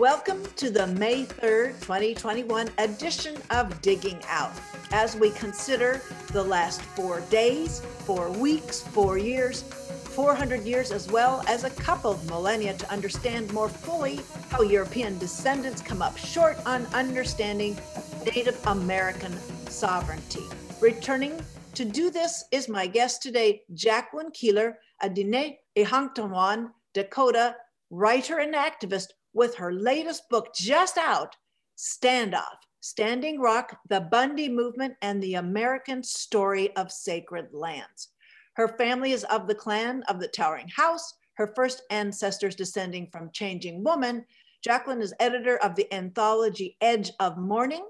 Welcome to the May 3rd, 2021 edition of Digging Out as we consider the last four days, four weeks, four years, 400 years, as well as a couple of millennia to understand more fully how European descendants come up short on understanding Native American sovereignty. Returning to do this is my guest today, Jacqueline Keeler, a Diné Ihanktonwan, Dakota writer and activist with her latest book just out, Standoff Standing Rock, the Bundy Movement, and the American Story of Sacred Lands. Her family is of the clan of the Towering House, her first ancestors descending from Changing Woman. Jacqueline is editor of the anthology Edge of Morning,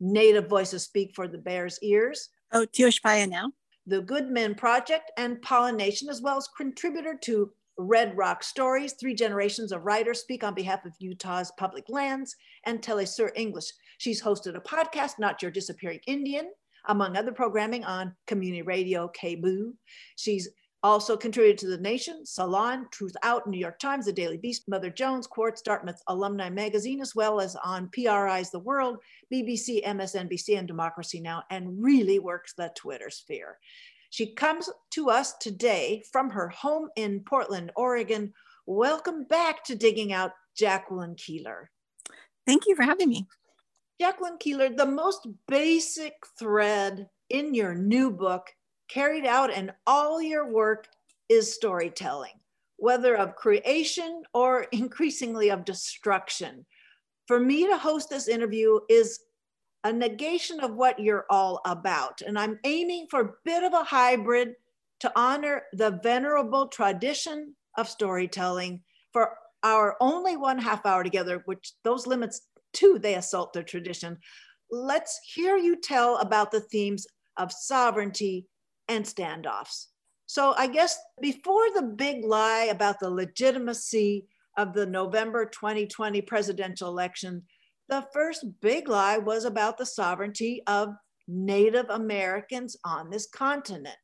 Native Voices Speak for the Bear's Ears. Oh, Tioshpaya now. The Good Men Project and Pollination, as well as contributor to Red Rock Stories, three generations of writers speak on behalf of Utah's public lands, and Tele Sur English. She's hosted a podcast, Not Your Disappearing Indian, among other programming on community radio, KBOO. She's also contributed to The Nation, Salon, Truth Out, New York Times, The Daily Beast, Mother Jones, Quartz, Dartmouth Alumni Magazine, as well as on PRI's The World, BBC, MSNBC, and Democracy Now!, and really works the Twitter sphere. She comes to us today from her home in Portland, Oregon. Welcome back to Digging Out, Jacqueline Keeler. Thank you for having me. Jacqueline Keeler, the most basic thread in your new book, carried out in all your work, is storytelling, whether of creation or increasingly of destruction. For me to host this interview is a negation of what you're all about. And I'm aiming for a bit of a hybrid to honor the venerable tradition of storytelling for our only one half hour together, which those limits too, they assault the tradition. Let's hear you tell about the themes of sovereignty and standoffs. So I guess before the big lie about the legitimacy of the November 2020 presidential election, the first big lie was about the sovereignty of Native Americans on this continent.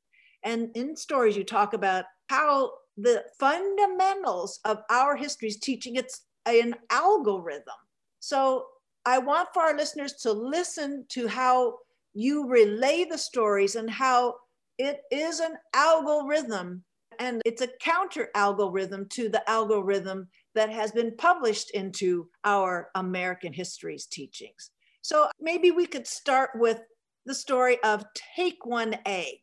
And in stories, you talk about how the fundamentals of our history is teaching it's an algorithm. So I want for our listeners to listen to how you relay the stories and how it is an algorithm and it's a counter algorithm to the algorithm that has been published into our American histories teachings. So maybe we could start with the story of Take One Egg,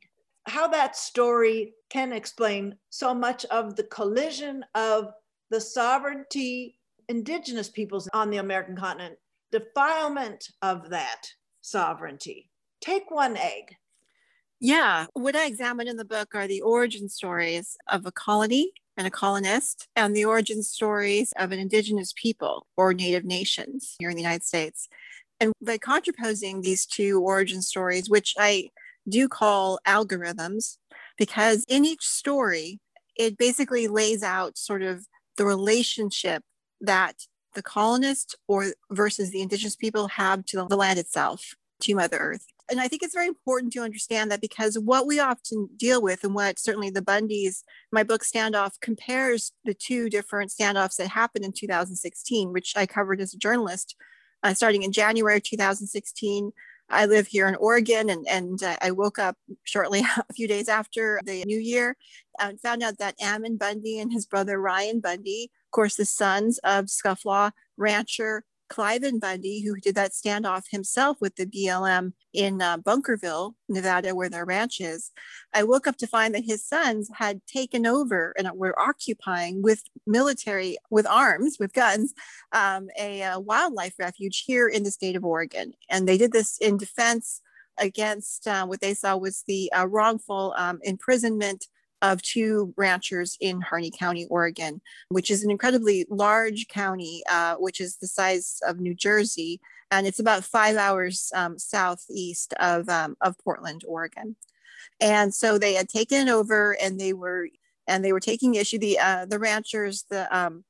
how that story can explain so much of the collision of the sovereignty, indigenous peoples on the American continent, defilement of that sovereignty. Take One Egg. Yeah, what I examine in the book are the origin stories of a colony and a colonist, and the origin stories of an indigenous people or native nations here in the United States. And by contraposing these two origin stories, which I do call algorithms, because in each story, it basically lays out sort of the relationship that the colonist or versus the indigenous people have to the land itself, to Mother Earth and I think it's very important to understand that because what we often deal with, and what certainly the Bundys, my book Standoff compares the two different standoffs that happened in 2016, which I covered as a journalist, uh, starting in January 2016. I live here in Oregon, and, and uh, I woke up shortly a few days after the new year and found out that Ammon Bundy and his brother Ryan Bundy, of course, the sons of Scufflaw rancher Cliven Bundy, who did that standoff himself with the BLM in uh, Bunkerville, Nevada, where their ranch is, I woke up to find that his sons had taken over and were occupying with military, with arms, with guns, um, a, a wildlife refuge here in the state of Oregon. And they did this in defense against uh, what they saw was the uh, wrongful um, imprisonment of two ranchers in Harney County, Oregon, which is an incredibly large county, uh, which is the size of New Jersey, and it's about five hours um, southeast of, um, of Portland, Oregon. And so they had taken over, and they were and they were taking issue. The uh, the ranchers, the um,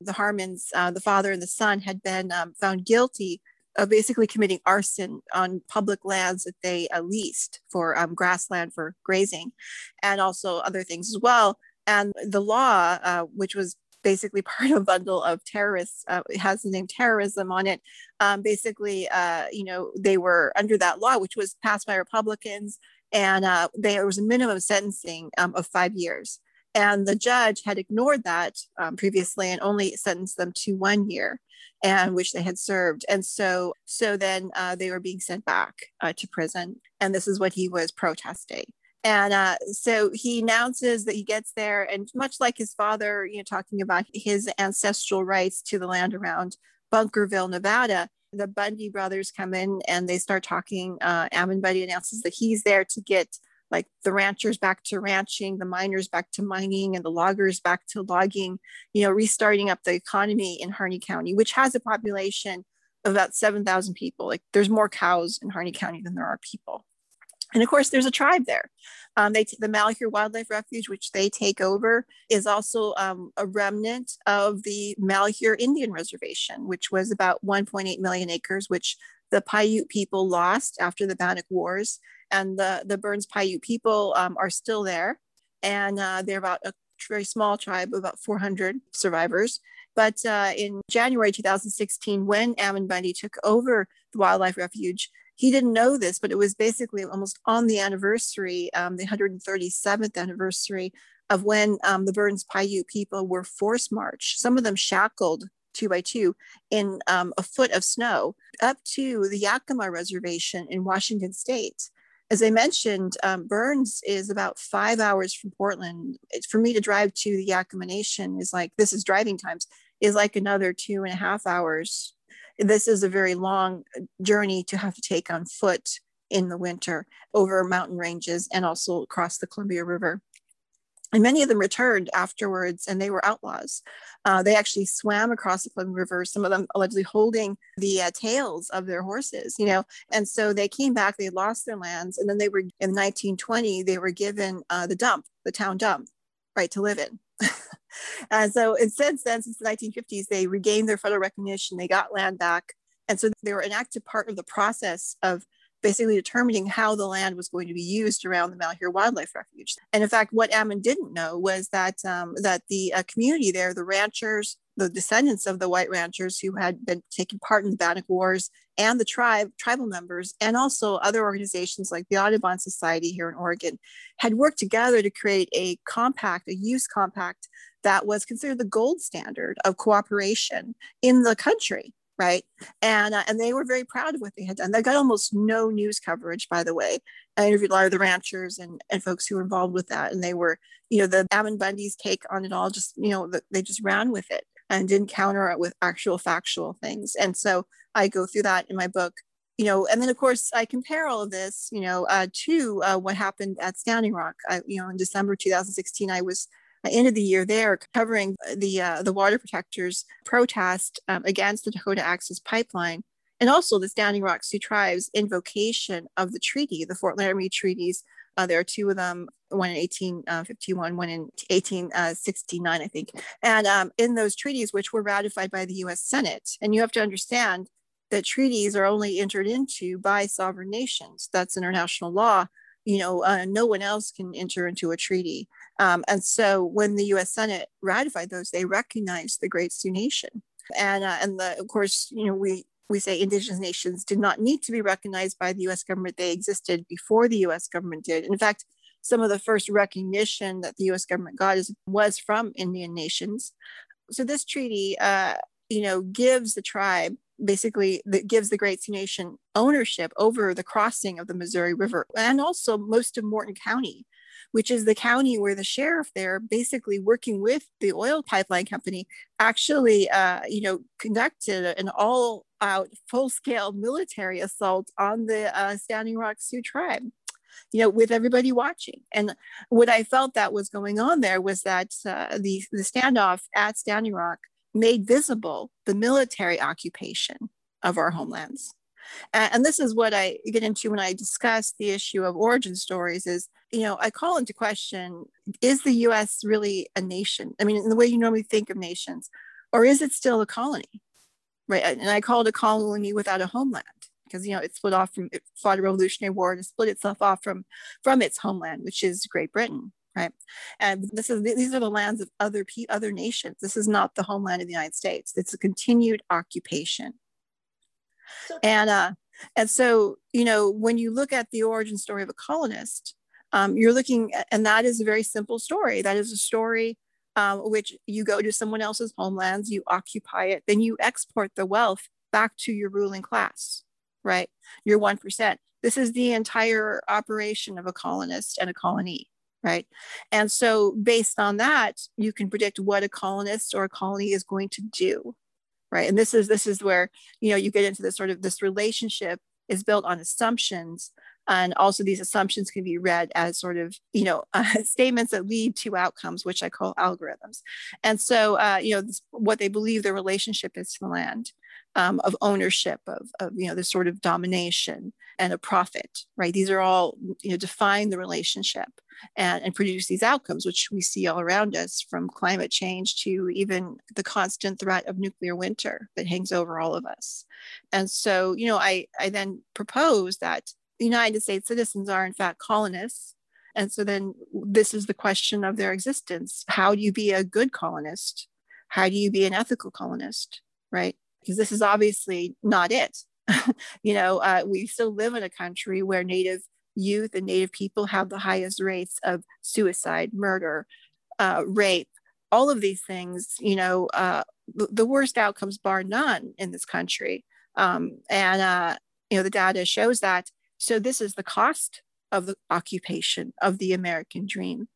the Hammonds, uh, the father and the son, had been um, found guilty of basically committing arson on public lands that they uh, leased for um, grassland for grazing and also other things as well. And the law, uh, which was basically part of a bundle of terrorists. Uh, has the name terrorism on it. Um, basically, uh, you know, they were under that law, which was passed by Republicans, and uh, there was a minimum sentencing um, of five years. And the judge had ignored that um, previously and only sentenced them to one year, and which they had served. And so, so then uh, they were being sent back uh, to prison. And this is what he was protesting. And uh, so he announces that he gets there, and much like his father, you know, talking about his ancestral rights to the land around Bunkerville, Nevada, the Bundy brothers come in and they start talking. Uh, Ammon Bundy announces that he's there to get like the ranchers back to ranching, the miners back to mining, and the loggers back to logging, you know, restarting up the economy in Harney County, which has a population of about 7,000 people. Like there's more cows in Harney County than there are people. And of course, there's a tribe there. Um, they t- the Malheur Wildlife Refuge, which they take over, is also um, a remnant of the Malheur Indian Reservation, which was about 1.8 million acres, which the Paiute people lost after the Bannock Wars and the, the Burns Paiute people um, are still there. And uh, they're about a very small tribe, about 400 survivors. But uh, in January 2016, when Ammon Bundy took over the wildlife refuge, he didn't know this, but it was basically almost on the anniversary, um, the 137th anniversary of when um, the Burns Paiute people were forced marched, some of them shackled two by two in um, a foot of snow up to the Yakima Reservation in Washington State as I mentioned, um, Burns is about five hours from Portland. For me to drive to the Yakima Nation is like this is driving times is like another two and a half hours. This is a very long uh, journey to have to take on foot in the winter over mountain ranges and also across the Columbia River and many of them returned afterwards and they were outlaws. Uh, they actually swam across the Columbia River, some of them allegedly holding the uh, tails of their horses, you know. And so they came back, they lost their lands, and then they were in 1920, they were given uh, the dump, the town dump, right, to live in. and so, and since then, since the 1950s, they regained their federal recognition, they got land back. And so they were an active part of the process of basically determining how the land was going to be used around the Malheur Wildlife Refuge. And in fact, what Ammon didn't know was that um, that the uh, community there, the ranchers, the descendants of the white ranchers who had been taking part in the Bannock Wars, and the tribe tribal members, and also other organizations like the Audubon Society here in Oregon, had worked together to create a compact, a use compact that was considered the gold standard of cooperation in the country right? And uh, and they were very proud of what they had done. They got almost no news coverage, by the way. I interviewed a lot of the ranchers and, and folks who were involved with that, and they were, you know, the Ammon Bundy's take on it all. Just you know, the, they just ran with it and didn't counter it with actual factual things. And so I go through that in my book. You know, and then of course I compare all of this, you know, uh, to uh, what happened at Standing Rock. I, you know, in December 2016, I was end of the year there covering the uh, the water protectors protest um, against the Dakota Access Pipeline and also the Standing Rock Sioux Tribes invocation of the treaty, the Fort Laramie treaties. Uh, there are two of them, one in 1851, one in 1869, I think. And um, in those treaties, which were ratified by the US Senate, and you have to understand that treaties are only entered into by sovereign nations. That's international law you know, uh, no one else can enter into a treaty. Um, and so when the U.S. Senate ratified those, they recognized the Great Sioux Nation. And uh, and the, of course, you know, we we say indigenous nations did not need to be recognized by the U.S. government; they existed before the U.S. government did. In fact, some of the first recognition that the U.S. government got is, was from Indian nations. So this treaty, uh, you know, gives the tribe basically that gives the Great Sioux Nation ownership over the crossing of the Missouri River and also most of Morton County, which is the county where the sheriff there, basically working with the oil pipeline company, actually, uh, you know, conducted an all-out, full-scale military assault on the uh, Standing Rock Sioux tribe you know, with everybody watching. And what I felt that was going on there was that uh, the, the standoff at Standing Rock made visible the military occupation of our homelands. And this is what I get into when I discuss the issue of origin stories is, you know, I call into question, is the US really a nation? I mean, in the way you normally think of nations, or is it still a colony? Right. And I call it a colony without a homeland because, you know, it split off from, it fought a revolutionary war and split itself off from, from its homeland, which is Great Britain. Right? And this is these are the lands of other other nations. This is not the homeland of the United States. It's a continued occupation. So, and uh, and so you know when you look at the origin story of a colonist, um, you're looking, at, and that is a very simple story. That is a story um, which you go to someone else's homelands, you occupy it, then you export the wealth back to your ruling class, right? Your one percent. This is the entire operation of a colonist and a colony right? And so, based on that, you can predict what a colonist or a colony is going to do, right? And this is this is where you know you get into this sort of this relationship is built on assumptions and also these assumptions can be read as sort of you know uh, statements that lead to outcomes which i call algorithms and so uh, you know this, what they believe their relationship is to the land um, of ownership of, of you know this sort of domination and a profit right? These are all you know define the relationship and, and produce these outcomes which we see all around us from climate change to even the constant threat of nuclear winter that hangs over all of us. And so you know i i then propose that united states citizens are in fact colonists. And so then this is the question of their existence. How do you be a good colonist? How do you be an ethical colonist right because this is obviously not it. you know, uh, we still live in a country where Native youth and Native people have the highest rates of suicide, murder, uh, rape, all of these things, you know, uh, the, worst outcomes, bar none, in this country. Um, and, uh, you know, the data shows that. So, this is the cost of the occupation of the American dream.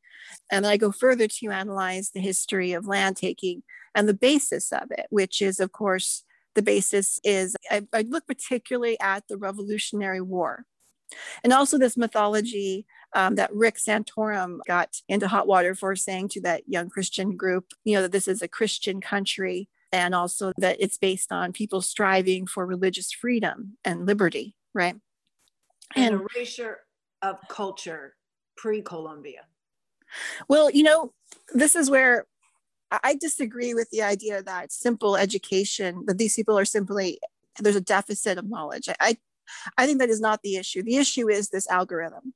And I go further to analyze the history of land taking and the basis of it, which is, of course, the basis is I, I look particularly at the Revolutionary War. And also this mythology um, that Rick Santorum got into hot water for saying to that young Christian group, you know, that this is a Christian country and also that it's based on people striving for religious freedom and liberty, right? And, and erasure of culture pre-Columbia. Well, you know, this is where I disagree with the idea that simple education, that these people are simply, there's a deficit of knowledge. I, I think that is not the issue. The issue is this algorithm.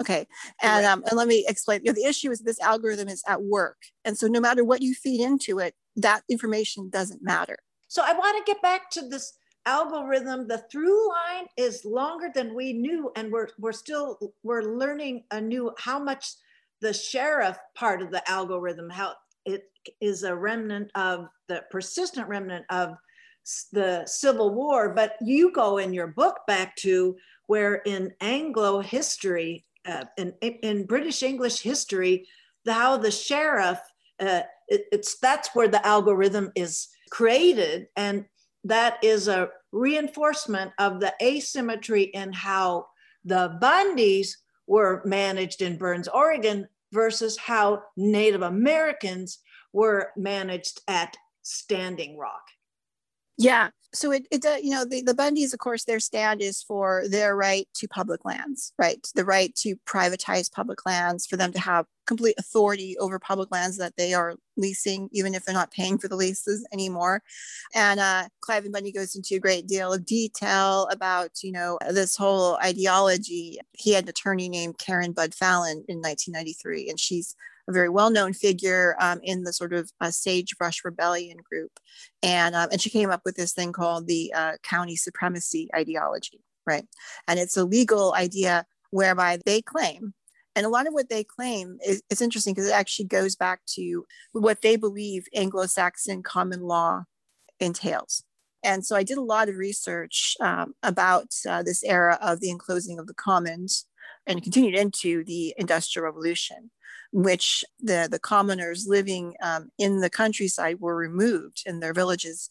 Okay. And, um, and let me explain. You know, the issue is this algorithm is at work. And so no matter what you feed into it, that information doesn't matter. So I want to get back to this algorithm. The through line is longer than we knew. And we're, we're still, we're learning a new, how much the sheriff part of the algorithm, how it is a remnant of the persistent remnant of the Civil War. But you go in your book back to where in Anglo history, uh, in, in British English history, the, how the sheriff, uh, it, it's that's where the algorithm is created. And that is a reinforcement of the asymmetry in how the Bundys were managed in Burns, Oregon versus how Native Americans were managed at Standing Rock. Yeah. So it, it uh, you know, the, the Bundys, of course, their stand is for their right to public lands, right? The right to privatize public lands, for them to have complete authority over public lands that they are leasing, even if they're not paying for the leases anymore. And uh, and Bundy goes into a great deal of detail about, you know, this whole ideology. He had an attorney named Karen Budd Falen in 1993, and she's a very well-known figure um, in the sort of uh, sagebrush rebellion group, and um, and she came up with this thing called the uh, county supremacy ideology, right? And it's a legal idea whereby they claim, and a lot of what they claim is it's interesting because it actually goes back to what they believe Anglo-Saxon common law entails. And so I did a lot of research um, about uh, this era of the enclosing of the commons and continued into the Industrial Revolution which the, the commoners living um, in the countryside were removed and their villages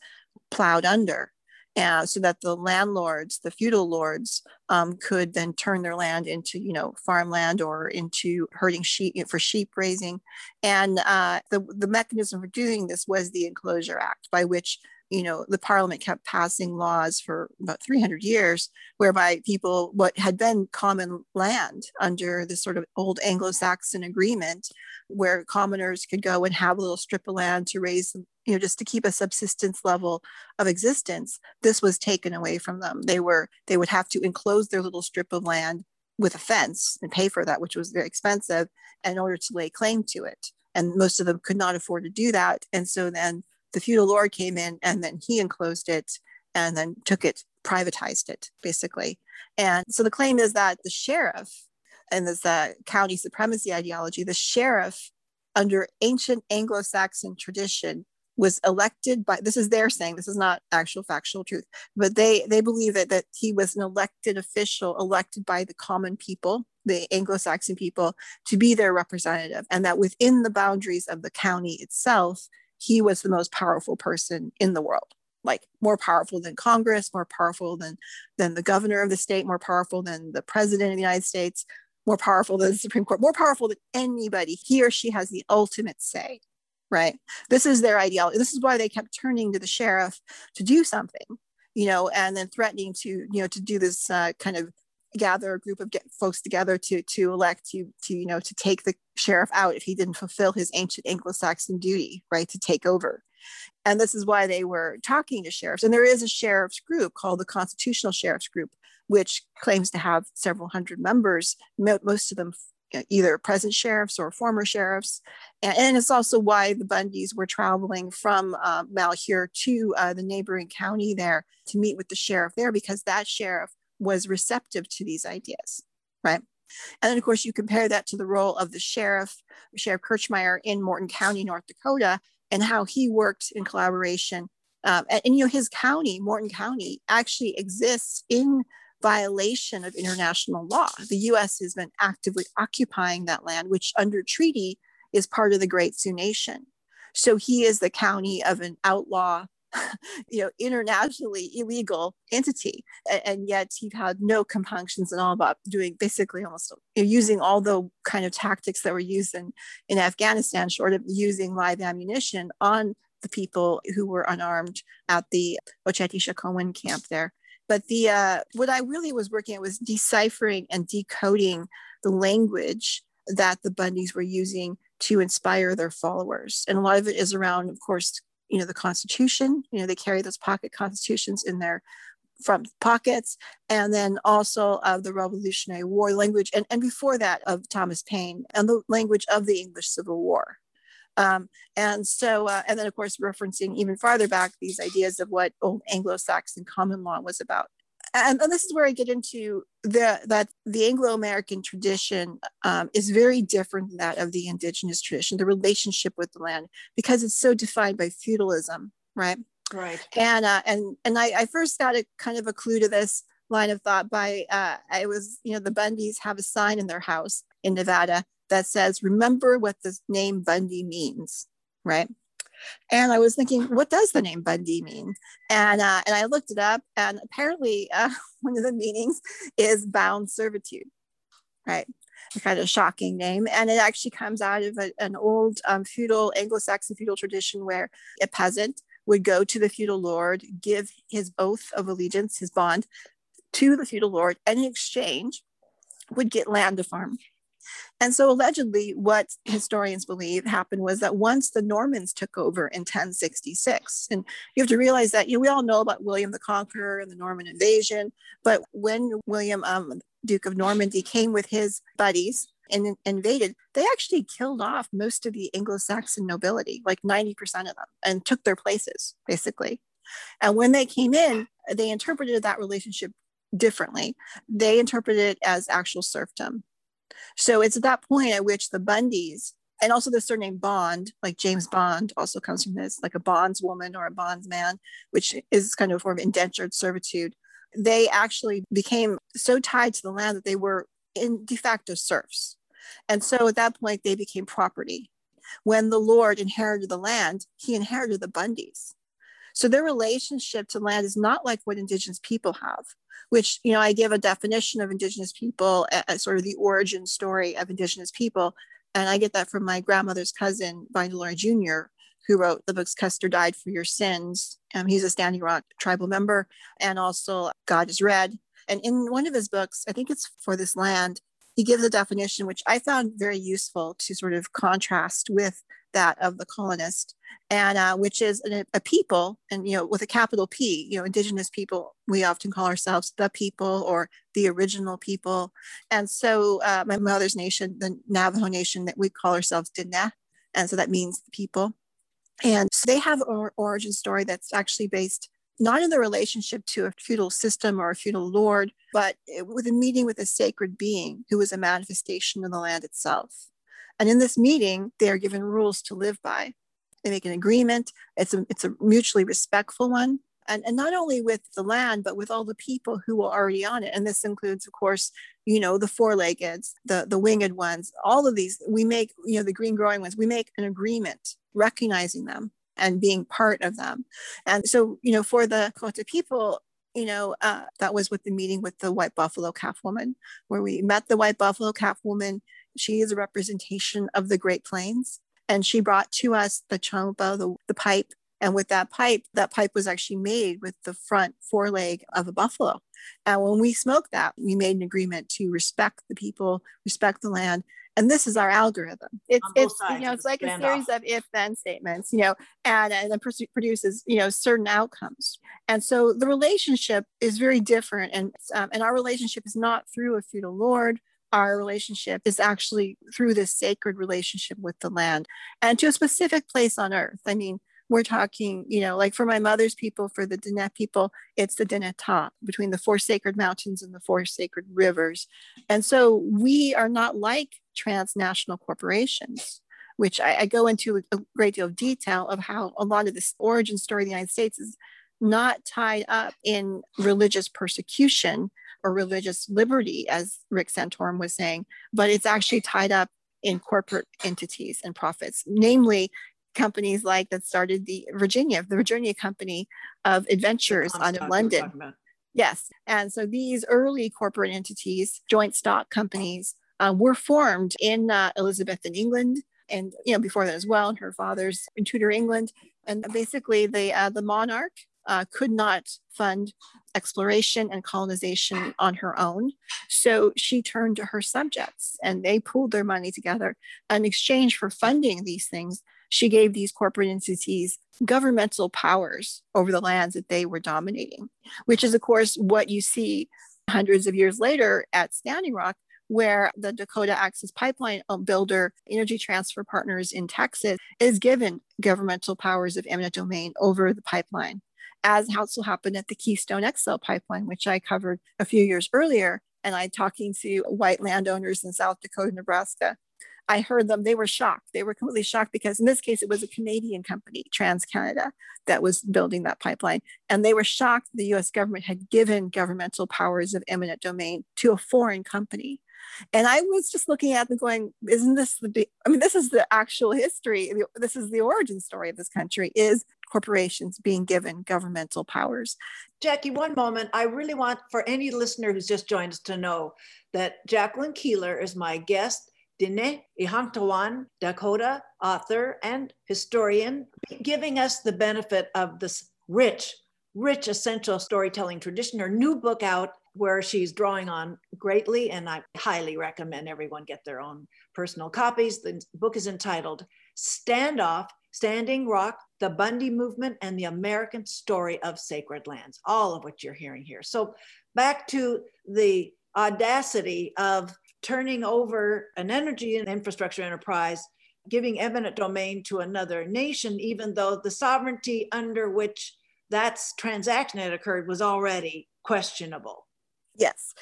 plowed under. Uh, so that the landlords, the feudal lords, um, could then turn their land into, you know, farmland or into herding sheep for sheep raising. And uh, the, the mechanism for doing this was the Enclosure Act, by which you know, the parliament kept passing laws for about 300 years, whereby people, what had been common land under this sort of old Anglo Saxon agreement, where commoners could go and have a little strip of land to raise, you know, just to keep a subsistence level of existence, this was taken away from them. They were, they would have to enclose their little strip of land with a fence and pay for that, which was very expensive, in order to lay claim to it. And most of them could not afford to do that. And so then the feudal lord came in and then he enclosed it and then took it, privatized it, basically. And so the claim is that the sheriff and this uh, county supremacy ideology, the sheriff under ancient Anglo-Saxon tradition was elected by this is their saying this is not actual factual truth but they they believe that that he was an elected official elected by the common people the anglo-saxon people to be their representative and that within the boundaries of the county itself he was the most powerful person in the world like more powerful than congress more powerful than than the governor of the state more powerful than the president of the united states more powerful than the supreme court more powerful than anybody he or she has the ultimate say right? This is their ideology. This is why they kept turning to the sheriff to do something, you know, and then threatening to, you know, to do this uh, kind of gather a group of folks together to to elect to to you know to take the sheriff out if he didn't fulfill his ancient Anglo-Saxon duty, right, to take over. And this is why they were talking to sheriffs. And there is a sheriff's group called the Constitutional Sheriff's Group, which claims to have several hundred members, most of them either present sheriffs or former sheriffs. And, and, it's also why the Bundys were traveling from uh, Malheur to uh, the neighboring county there to meet with the sheriff there because that sheriff was receptive to these ideas, right? And then, of course, you compare that to the role of the sheriff, Sheriff Kirchmeier in Morton County, North Dakota, and how he worked in collaboration. Um, and, and, you know, his county, Morton County, actually exists in violation of international law. The US has been actively occupying that land, which under treaty is part of the Great Sioux Nation. So he is the county of an outlaw, you know, internationally illegal entity. And yet he had no compunctions at all about doing basically almost you know, using all the kind of tactics that were used in, in Afghanistan, short of using live ammunition on the people who were unarmed at the Oceti Sakowin camp there. But the uh, what I really was working at was deciphering and decoding the language that the Bundys were using to inspire their followers. And a lot of it is around, of course, you know, the Constitution. You know, they carry those pocket constitutions in their front pockets, and then also of the Revolutionary War language, and, and before that of Thomas Paine and the language of the English Civil War. Um, and so, uh, and then of course, referencing even farther back these ideas of what old Anglo-Saxon common law was about. And, and this is where I get into the, that the Anglo-American tradition um, is very different than that of the indigenous tradition, the relationship with the land, because it's so defined by feudalism, right? Right. And uh, and and I, I first got a kind of a clue to this line of thought by uh, I was you know the Bundys have a sign in their house in Nevada that says, remember what the name Bundy means, right? And I was thinking, what does the name Bundy mean? And uh, and I looked it up, and apparently uh, one of the meanings is bound servitude, right? A kind of shocking name, and it actually comes out of a, an old um, feudal Anglo-Saxon feudal tradition where a peasant would go to the feudal lord, give his oath of allegiance, his bond, to the feudal lord, and in exchange would get land to farm. And so, allegedly, what historians believe happened was that once the Normans took over in 1066, and you have to realize that you know, we all know about William the Conqueror and the Norman invasion, but when William, um, Duke of Normandy, came with his buddies and invaded, they actually killed off most of the Anglo Saxon nobility, like 90% of them, and took their places, basically. And when they came in, they interpreted that relationship differently. They interpreted it as actual serfdom. So it's at that point at which the Bundys, and also the surname Bond, like James Bond, also comes from this, like a bondswoman or a bondsman, which is kind of a form of indentured servitude. They actually became so tied to the land that they were in de facto serfs. And so at that point, they became property. When the Lord inherited the land, he inherited the Bundys. So their relationship to land is not like what Indigenous people have, which, you know, I give a definition of Indigenous people as sort of the origin story of Indigenous people. And I get that from my grandmother's cousin, Vine Deloria Jr., who wrote the books Custer Died for Your Sins. Um, he's a Standing Rock tribal member, and also God is Red. And in one of his books, I think it's For This Land, he gives a definition which I found very useful to sort of contrast with that of the colonist, and uh, which is a, a, people, and you know, with a capital P. You know, Indigenous people. We often call ourselves the people or the original people. And so, uh, my mother's nation, the Navajo Nation, that we call ourselves Diné, and so that means the people. And so they have an origin story that's actually based not in the relationship to a feudal system or a feudal lord, but with a meeting with a sacred being who is a manifestation of the land itself. And in this meeting, they are given rules to live by. They make an agreement. It's a, it's a mutually respectful one. And, and not only with the land, but with all the people who are already on it. And this includes, of course, you know, the four-legged, the, the winged ones, all of these, we make, you know, the green growing ones, we make an agreement recognizing them and being part of them. And so, you know, for the Lakota people, you know, uh, that was with the meeting with the White Buffalo Calf Woman, where we met the White Buffalo Calf Woman. She is a representation of the Great Plains. And she brought to us the champa, the, the pipe. And with that pipe, that pipe was actually made with the front foreleg of a buffalo. And when we smoked that, we made an agreement to respect the people, respect the land, and this is our algorithm. It's it's you know it's like a series off. of if then statements, you know, and and then produces you know certain outcomes. And so the relationship is very different, and um, and our relationship is not through a feudal lord. Our relationship is actually through this sacred relationship with the land and to a specific place on earth. I mean, we're talking, you know, like for my mother's people, for the Diné people, it's the Dinétah between the four sacred mountains and the four sacred rivers. And so we are not like transnational corporations, which I, I go into a great deal of detail of how a lot of this origin story of the United States is not tied up in religious persecution or religious liberty, as Rick Santorum was saying, but it's actually tied up in corporate entities and profits, namely companies like that started the Virginia, the Virginia Company of Adventures out of London. Yes. And so these early corporate entities, joint stock companies, uh, were formed in uh, Elizabethan England and you know before that as well, and her father's in Tudor England. And basically, the uh, the monarch uh, could not fund exploration and colonization on her own. So she turned to her subjects and they pooled their money together. In exchange for funding these things, she gave these corporate entities governmental powers over the lands that they were dominating, which is, of course, what you see hundreds of years later at Standing Rock, where the Dakota Access Pipeline builder, Energy Transfer Partners in Texas, is given governmental powers of eminent domain over the pipeline, as also happened at the Keystone XL pipeline, which I covered a few years earlier. And I'm talking to white landowners in South Dakota, Nebraska, I heard them, they were shocked. They were completely shocked because in this case, it was a Canadian company, TransCanada, that was building that pipeline. And they were shocked the US government had given governmental powers of eminent domain to a foreign company. And I was just looking at them going, isn't this the, I mean, this is the actual history. This is the origin story of this country is corporations being given governmental powers. Jackie, one moment. I really want for any listener who's just joined us to know that Jacqueline Keeler is my guest Diné Ihanktonwan, Dakota author and historian, giving us the benefit of this rich, rich essential storytelling tradition. Her new book out where she's drawing on greatly, and I highly recommend everyone get their own personal copies. The book is entitled Standoff, Standing Rock, the Bundy Movement, and the American Story of Sacred Lands, all of what you're hearing here. So back to the audacity of turning over an energy and infrastructure enterprise, giving eminent domain to another nation, even though the sovereignty under which that transaction had occurred was already questionable. Yes.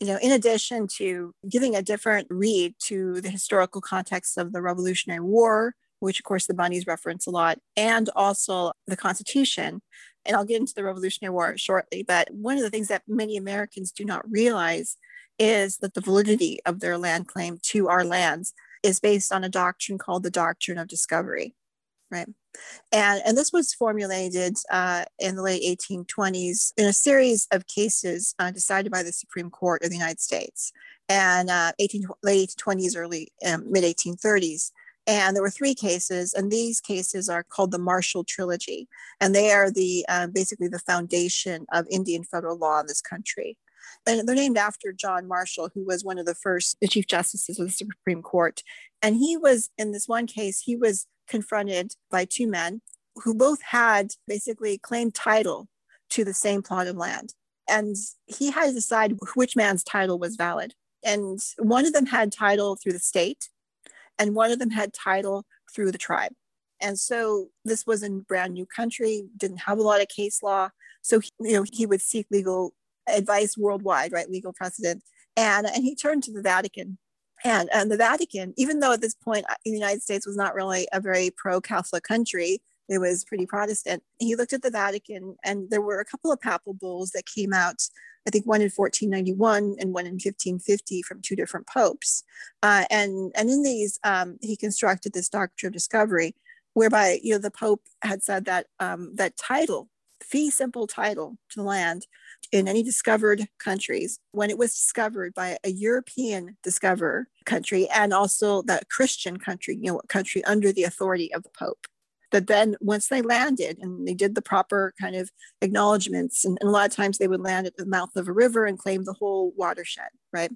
You know, in addition to giving a different read to the historical context of the Revolutionary War, which of course the Bundys reference a lot, and also the Constitution. And I'll get into the Revolutionary War shortly. But one of the things that many Americans do not realize is that the validity of their land claim to our lands is based on a doctrine called the doctrine of discovery, right? And, and this was formulated uh, in the late 1820s in a series of cases uh, decided by the Supreme Court of the United States and uh, 18, late 1820s, early um, mid 1830s. And there were three cases, and these cases are called the Marshall Trilogy, and they are the uh, basically the foundation of Indian federal law in this country. And they're named after John Marshall, who was one of the first Chief Justices of the Supreme Court. And he was, in this one case, he was confronted by two men who both had basically claimed title to the same plot of land. And he had to decide which man's title was valid. And one of them had title through the state, and one of them had title through the tribe. And so this was a brand new country, didn't have a lot of case law. So, you know, he would seek legal advice worldwide, right? Legal precedent. And, and he turned to the Vatican. And, and the Vatican, even though at this point uh, the United States was not really a very pro Catholic country, it was pretty Protestant. He looked at the Vatican, and there were a couple of papal bulls that came out. I think one in 1491 and one in 1550 from two different popes. Uh, and, and in these, um, he constructed this doctrine of discovery, whereby you know the Pope had said that um, that title, fee simple title to the land in any discovered countries when it was discovered by a European discoverer country and also the Christian country, you know, country under the authority of the Pope that then once they landed and they did the proper kind of acknowledgments and, and, a lot of times they would land at the mouth of a river and claim the whole watershed right?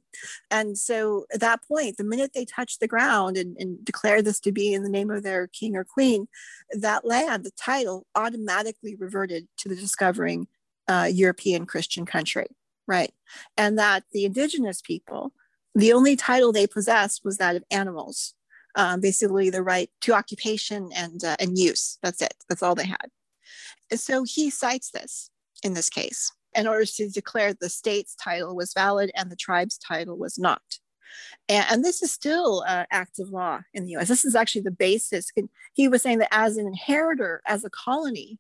And so at that point the minute they touched the ground and, and declared this to be in the name of their king or queen that land the title automatically reverted to the discovering uh, european christian country right? And that the indigenous people the only title they possessed was that of animals um, basically the right to occupation and, uh, and use. That's it. That's all they had. So he cites this in this case in order to declare the state's title was valid and the tribe's title was not. And, and this is still uh, active law in the US. This is actually the basis. And he was saying that as an inheritor, as a colony,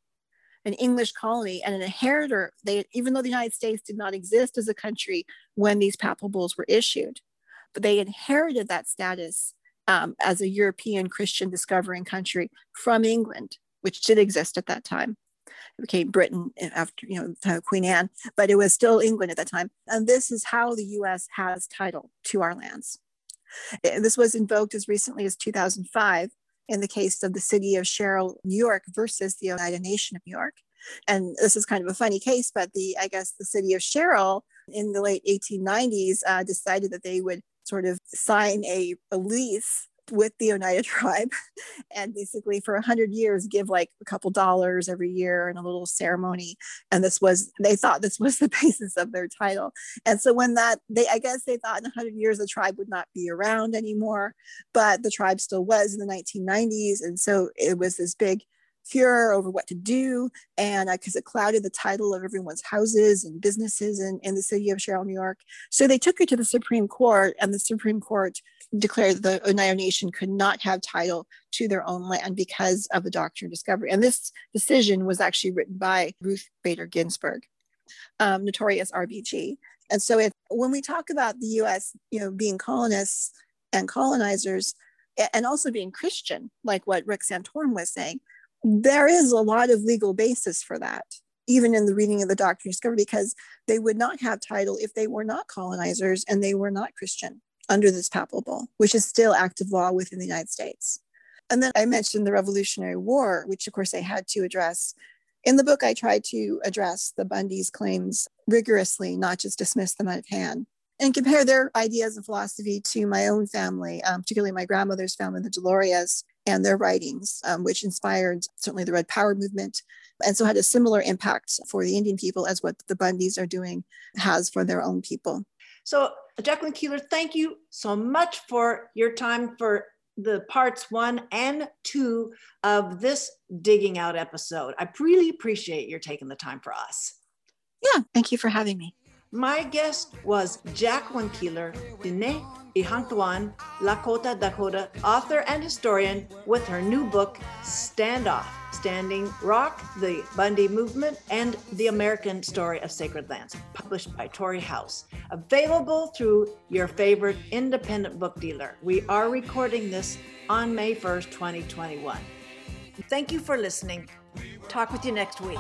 an English colony and an inheritor, they, even though the United States did not exist as a country when these papal bulls were issued, but they inherited that status um, as a European Christian discovering country from England, which did exist at that time. It became Britain after you know Queen Anne, but it was still England at that time. And this is how the U.S. has title to our lands. This was invoked as recently as 2005 in the case of the city of Sherrill, New York, versus the Oneida Nation of New York. And this is kind of a funny case, but the I guess the city of Sherrill in the late 1890s uh, decided that they would sort of sign a, a lease with the Oneida tribe and basically for a hundred years give like a couple dollars every year and a little ceremony. And this was, they thought this was the basis of their title. And so when that, they, I guess they thought in a hundred years, the tribe would not be around anymore, but the tribe still was in the 1990s. And so it was this big furor over what to do and because it clouded the title of everyone's houses and businesses in, in the city of Sherrill, New York. So they took it to the Supreme Court and the Supreme Court declared the Oneida Nation could not have title to their own land because of the doctrine of discovery. And this decision was actually written by Ruth Bader Ginsburg, um, notorious RBG. And so if, when we talk about the US, you know, being colonists and colonizers, and also being Christian, like what Rick Santorum was saying, there is a lot of legal basis for that, even in the reading of the Doctrine of Discovery, because they would not have title if they were not colonizers and they were not Christian under this papal bull, which is still active law within the United States. And then I mentioned the Revolutionary War, which of course I had to address. In the book, I tried to address the Bundy's claims rigorously, not just dismiss them out of hand, and compare their ideas and philosophy to my own family, um, particularly my grandmother's family, the Delorias, and their writings, um, which inspired certainly the Red Power movement, and so had a similar impact for the Indian people as what the Bundys are doing has for their own people. So, Jacqueline Keeler, thank you so much for your time for the parts one and two of this digging out episode. I really appreciate your taking the time for us. Yeah, thank you for having me. My guest was Jacqueline Keeler, Dine Ihanktonwan, Lakota, Dakota, author and historian, with her new book, Standoff Standing Rock, The Bundy Movement, and The American Story of Sacred Lands, published by Torrey House. Available through your favorite independent book dealer. We are recording this on May 1st, 2021. Thank you for listening. Talk with you next week.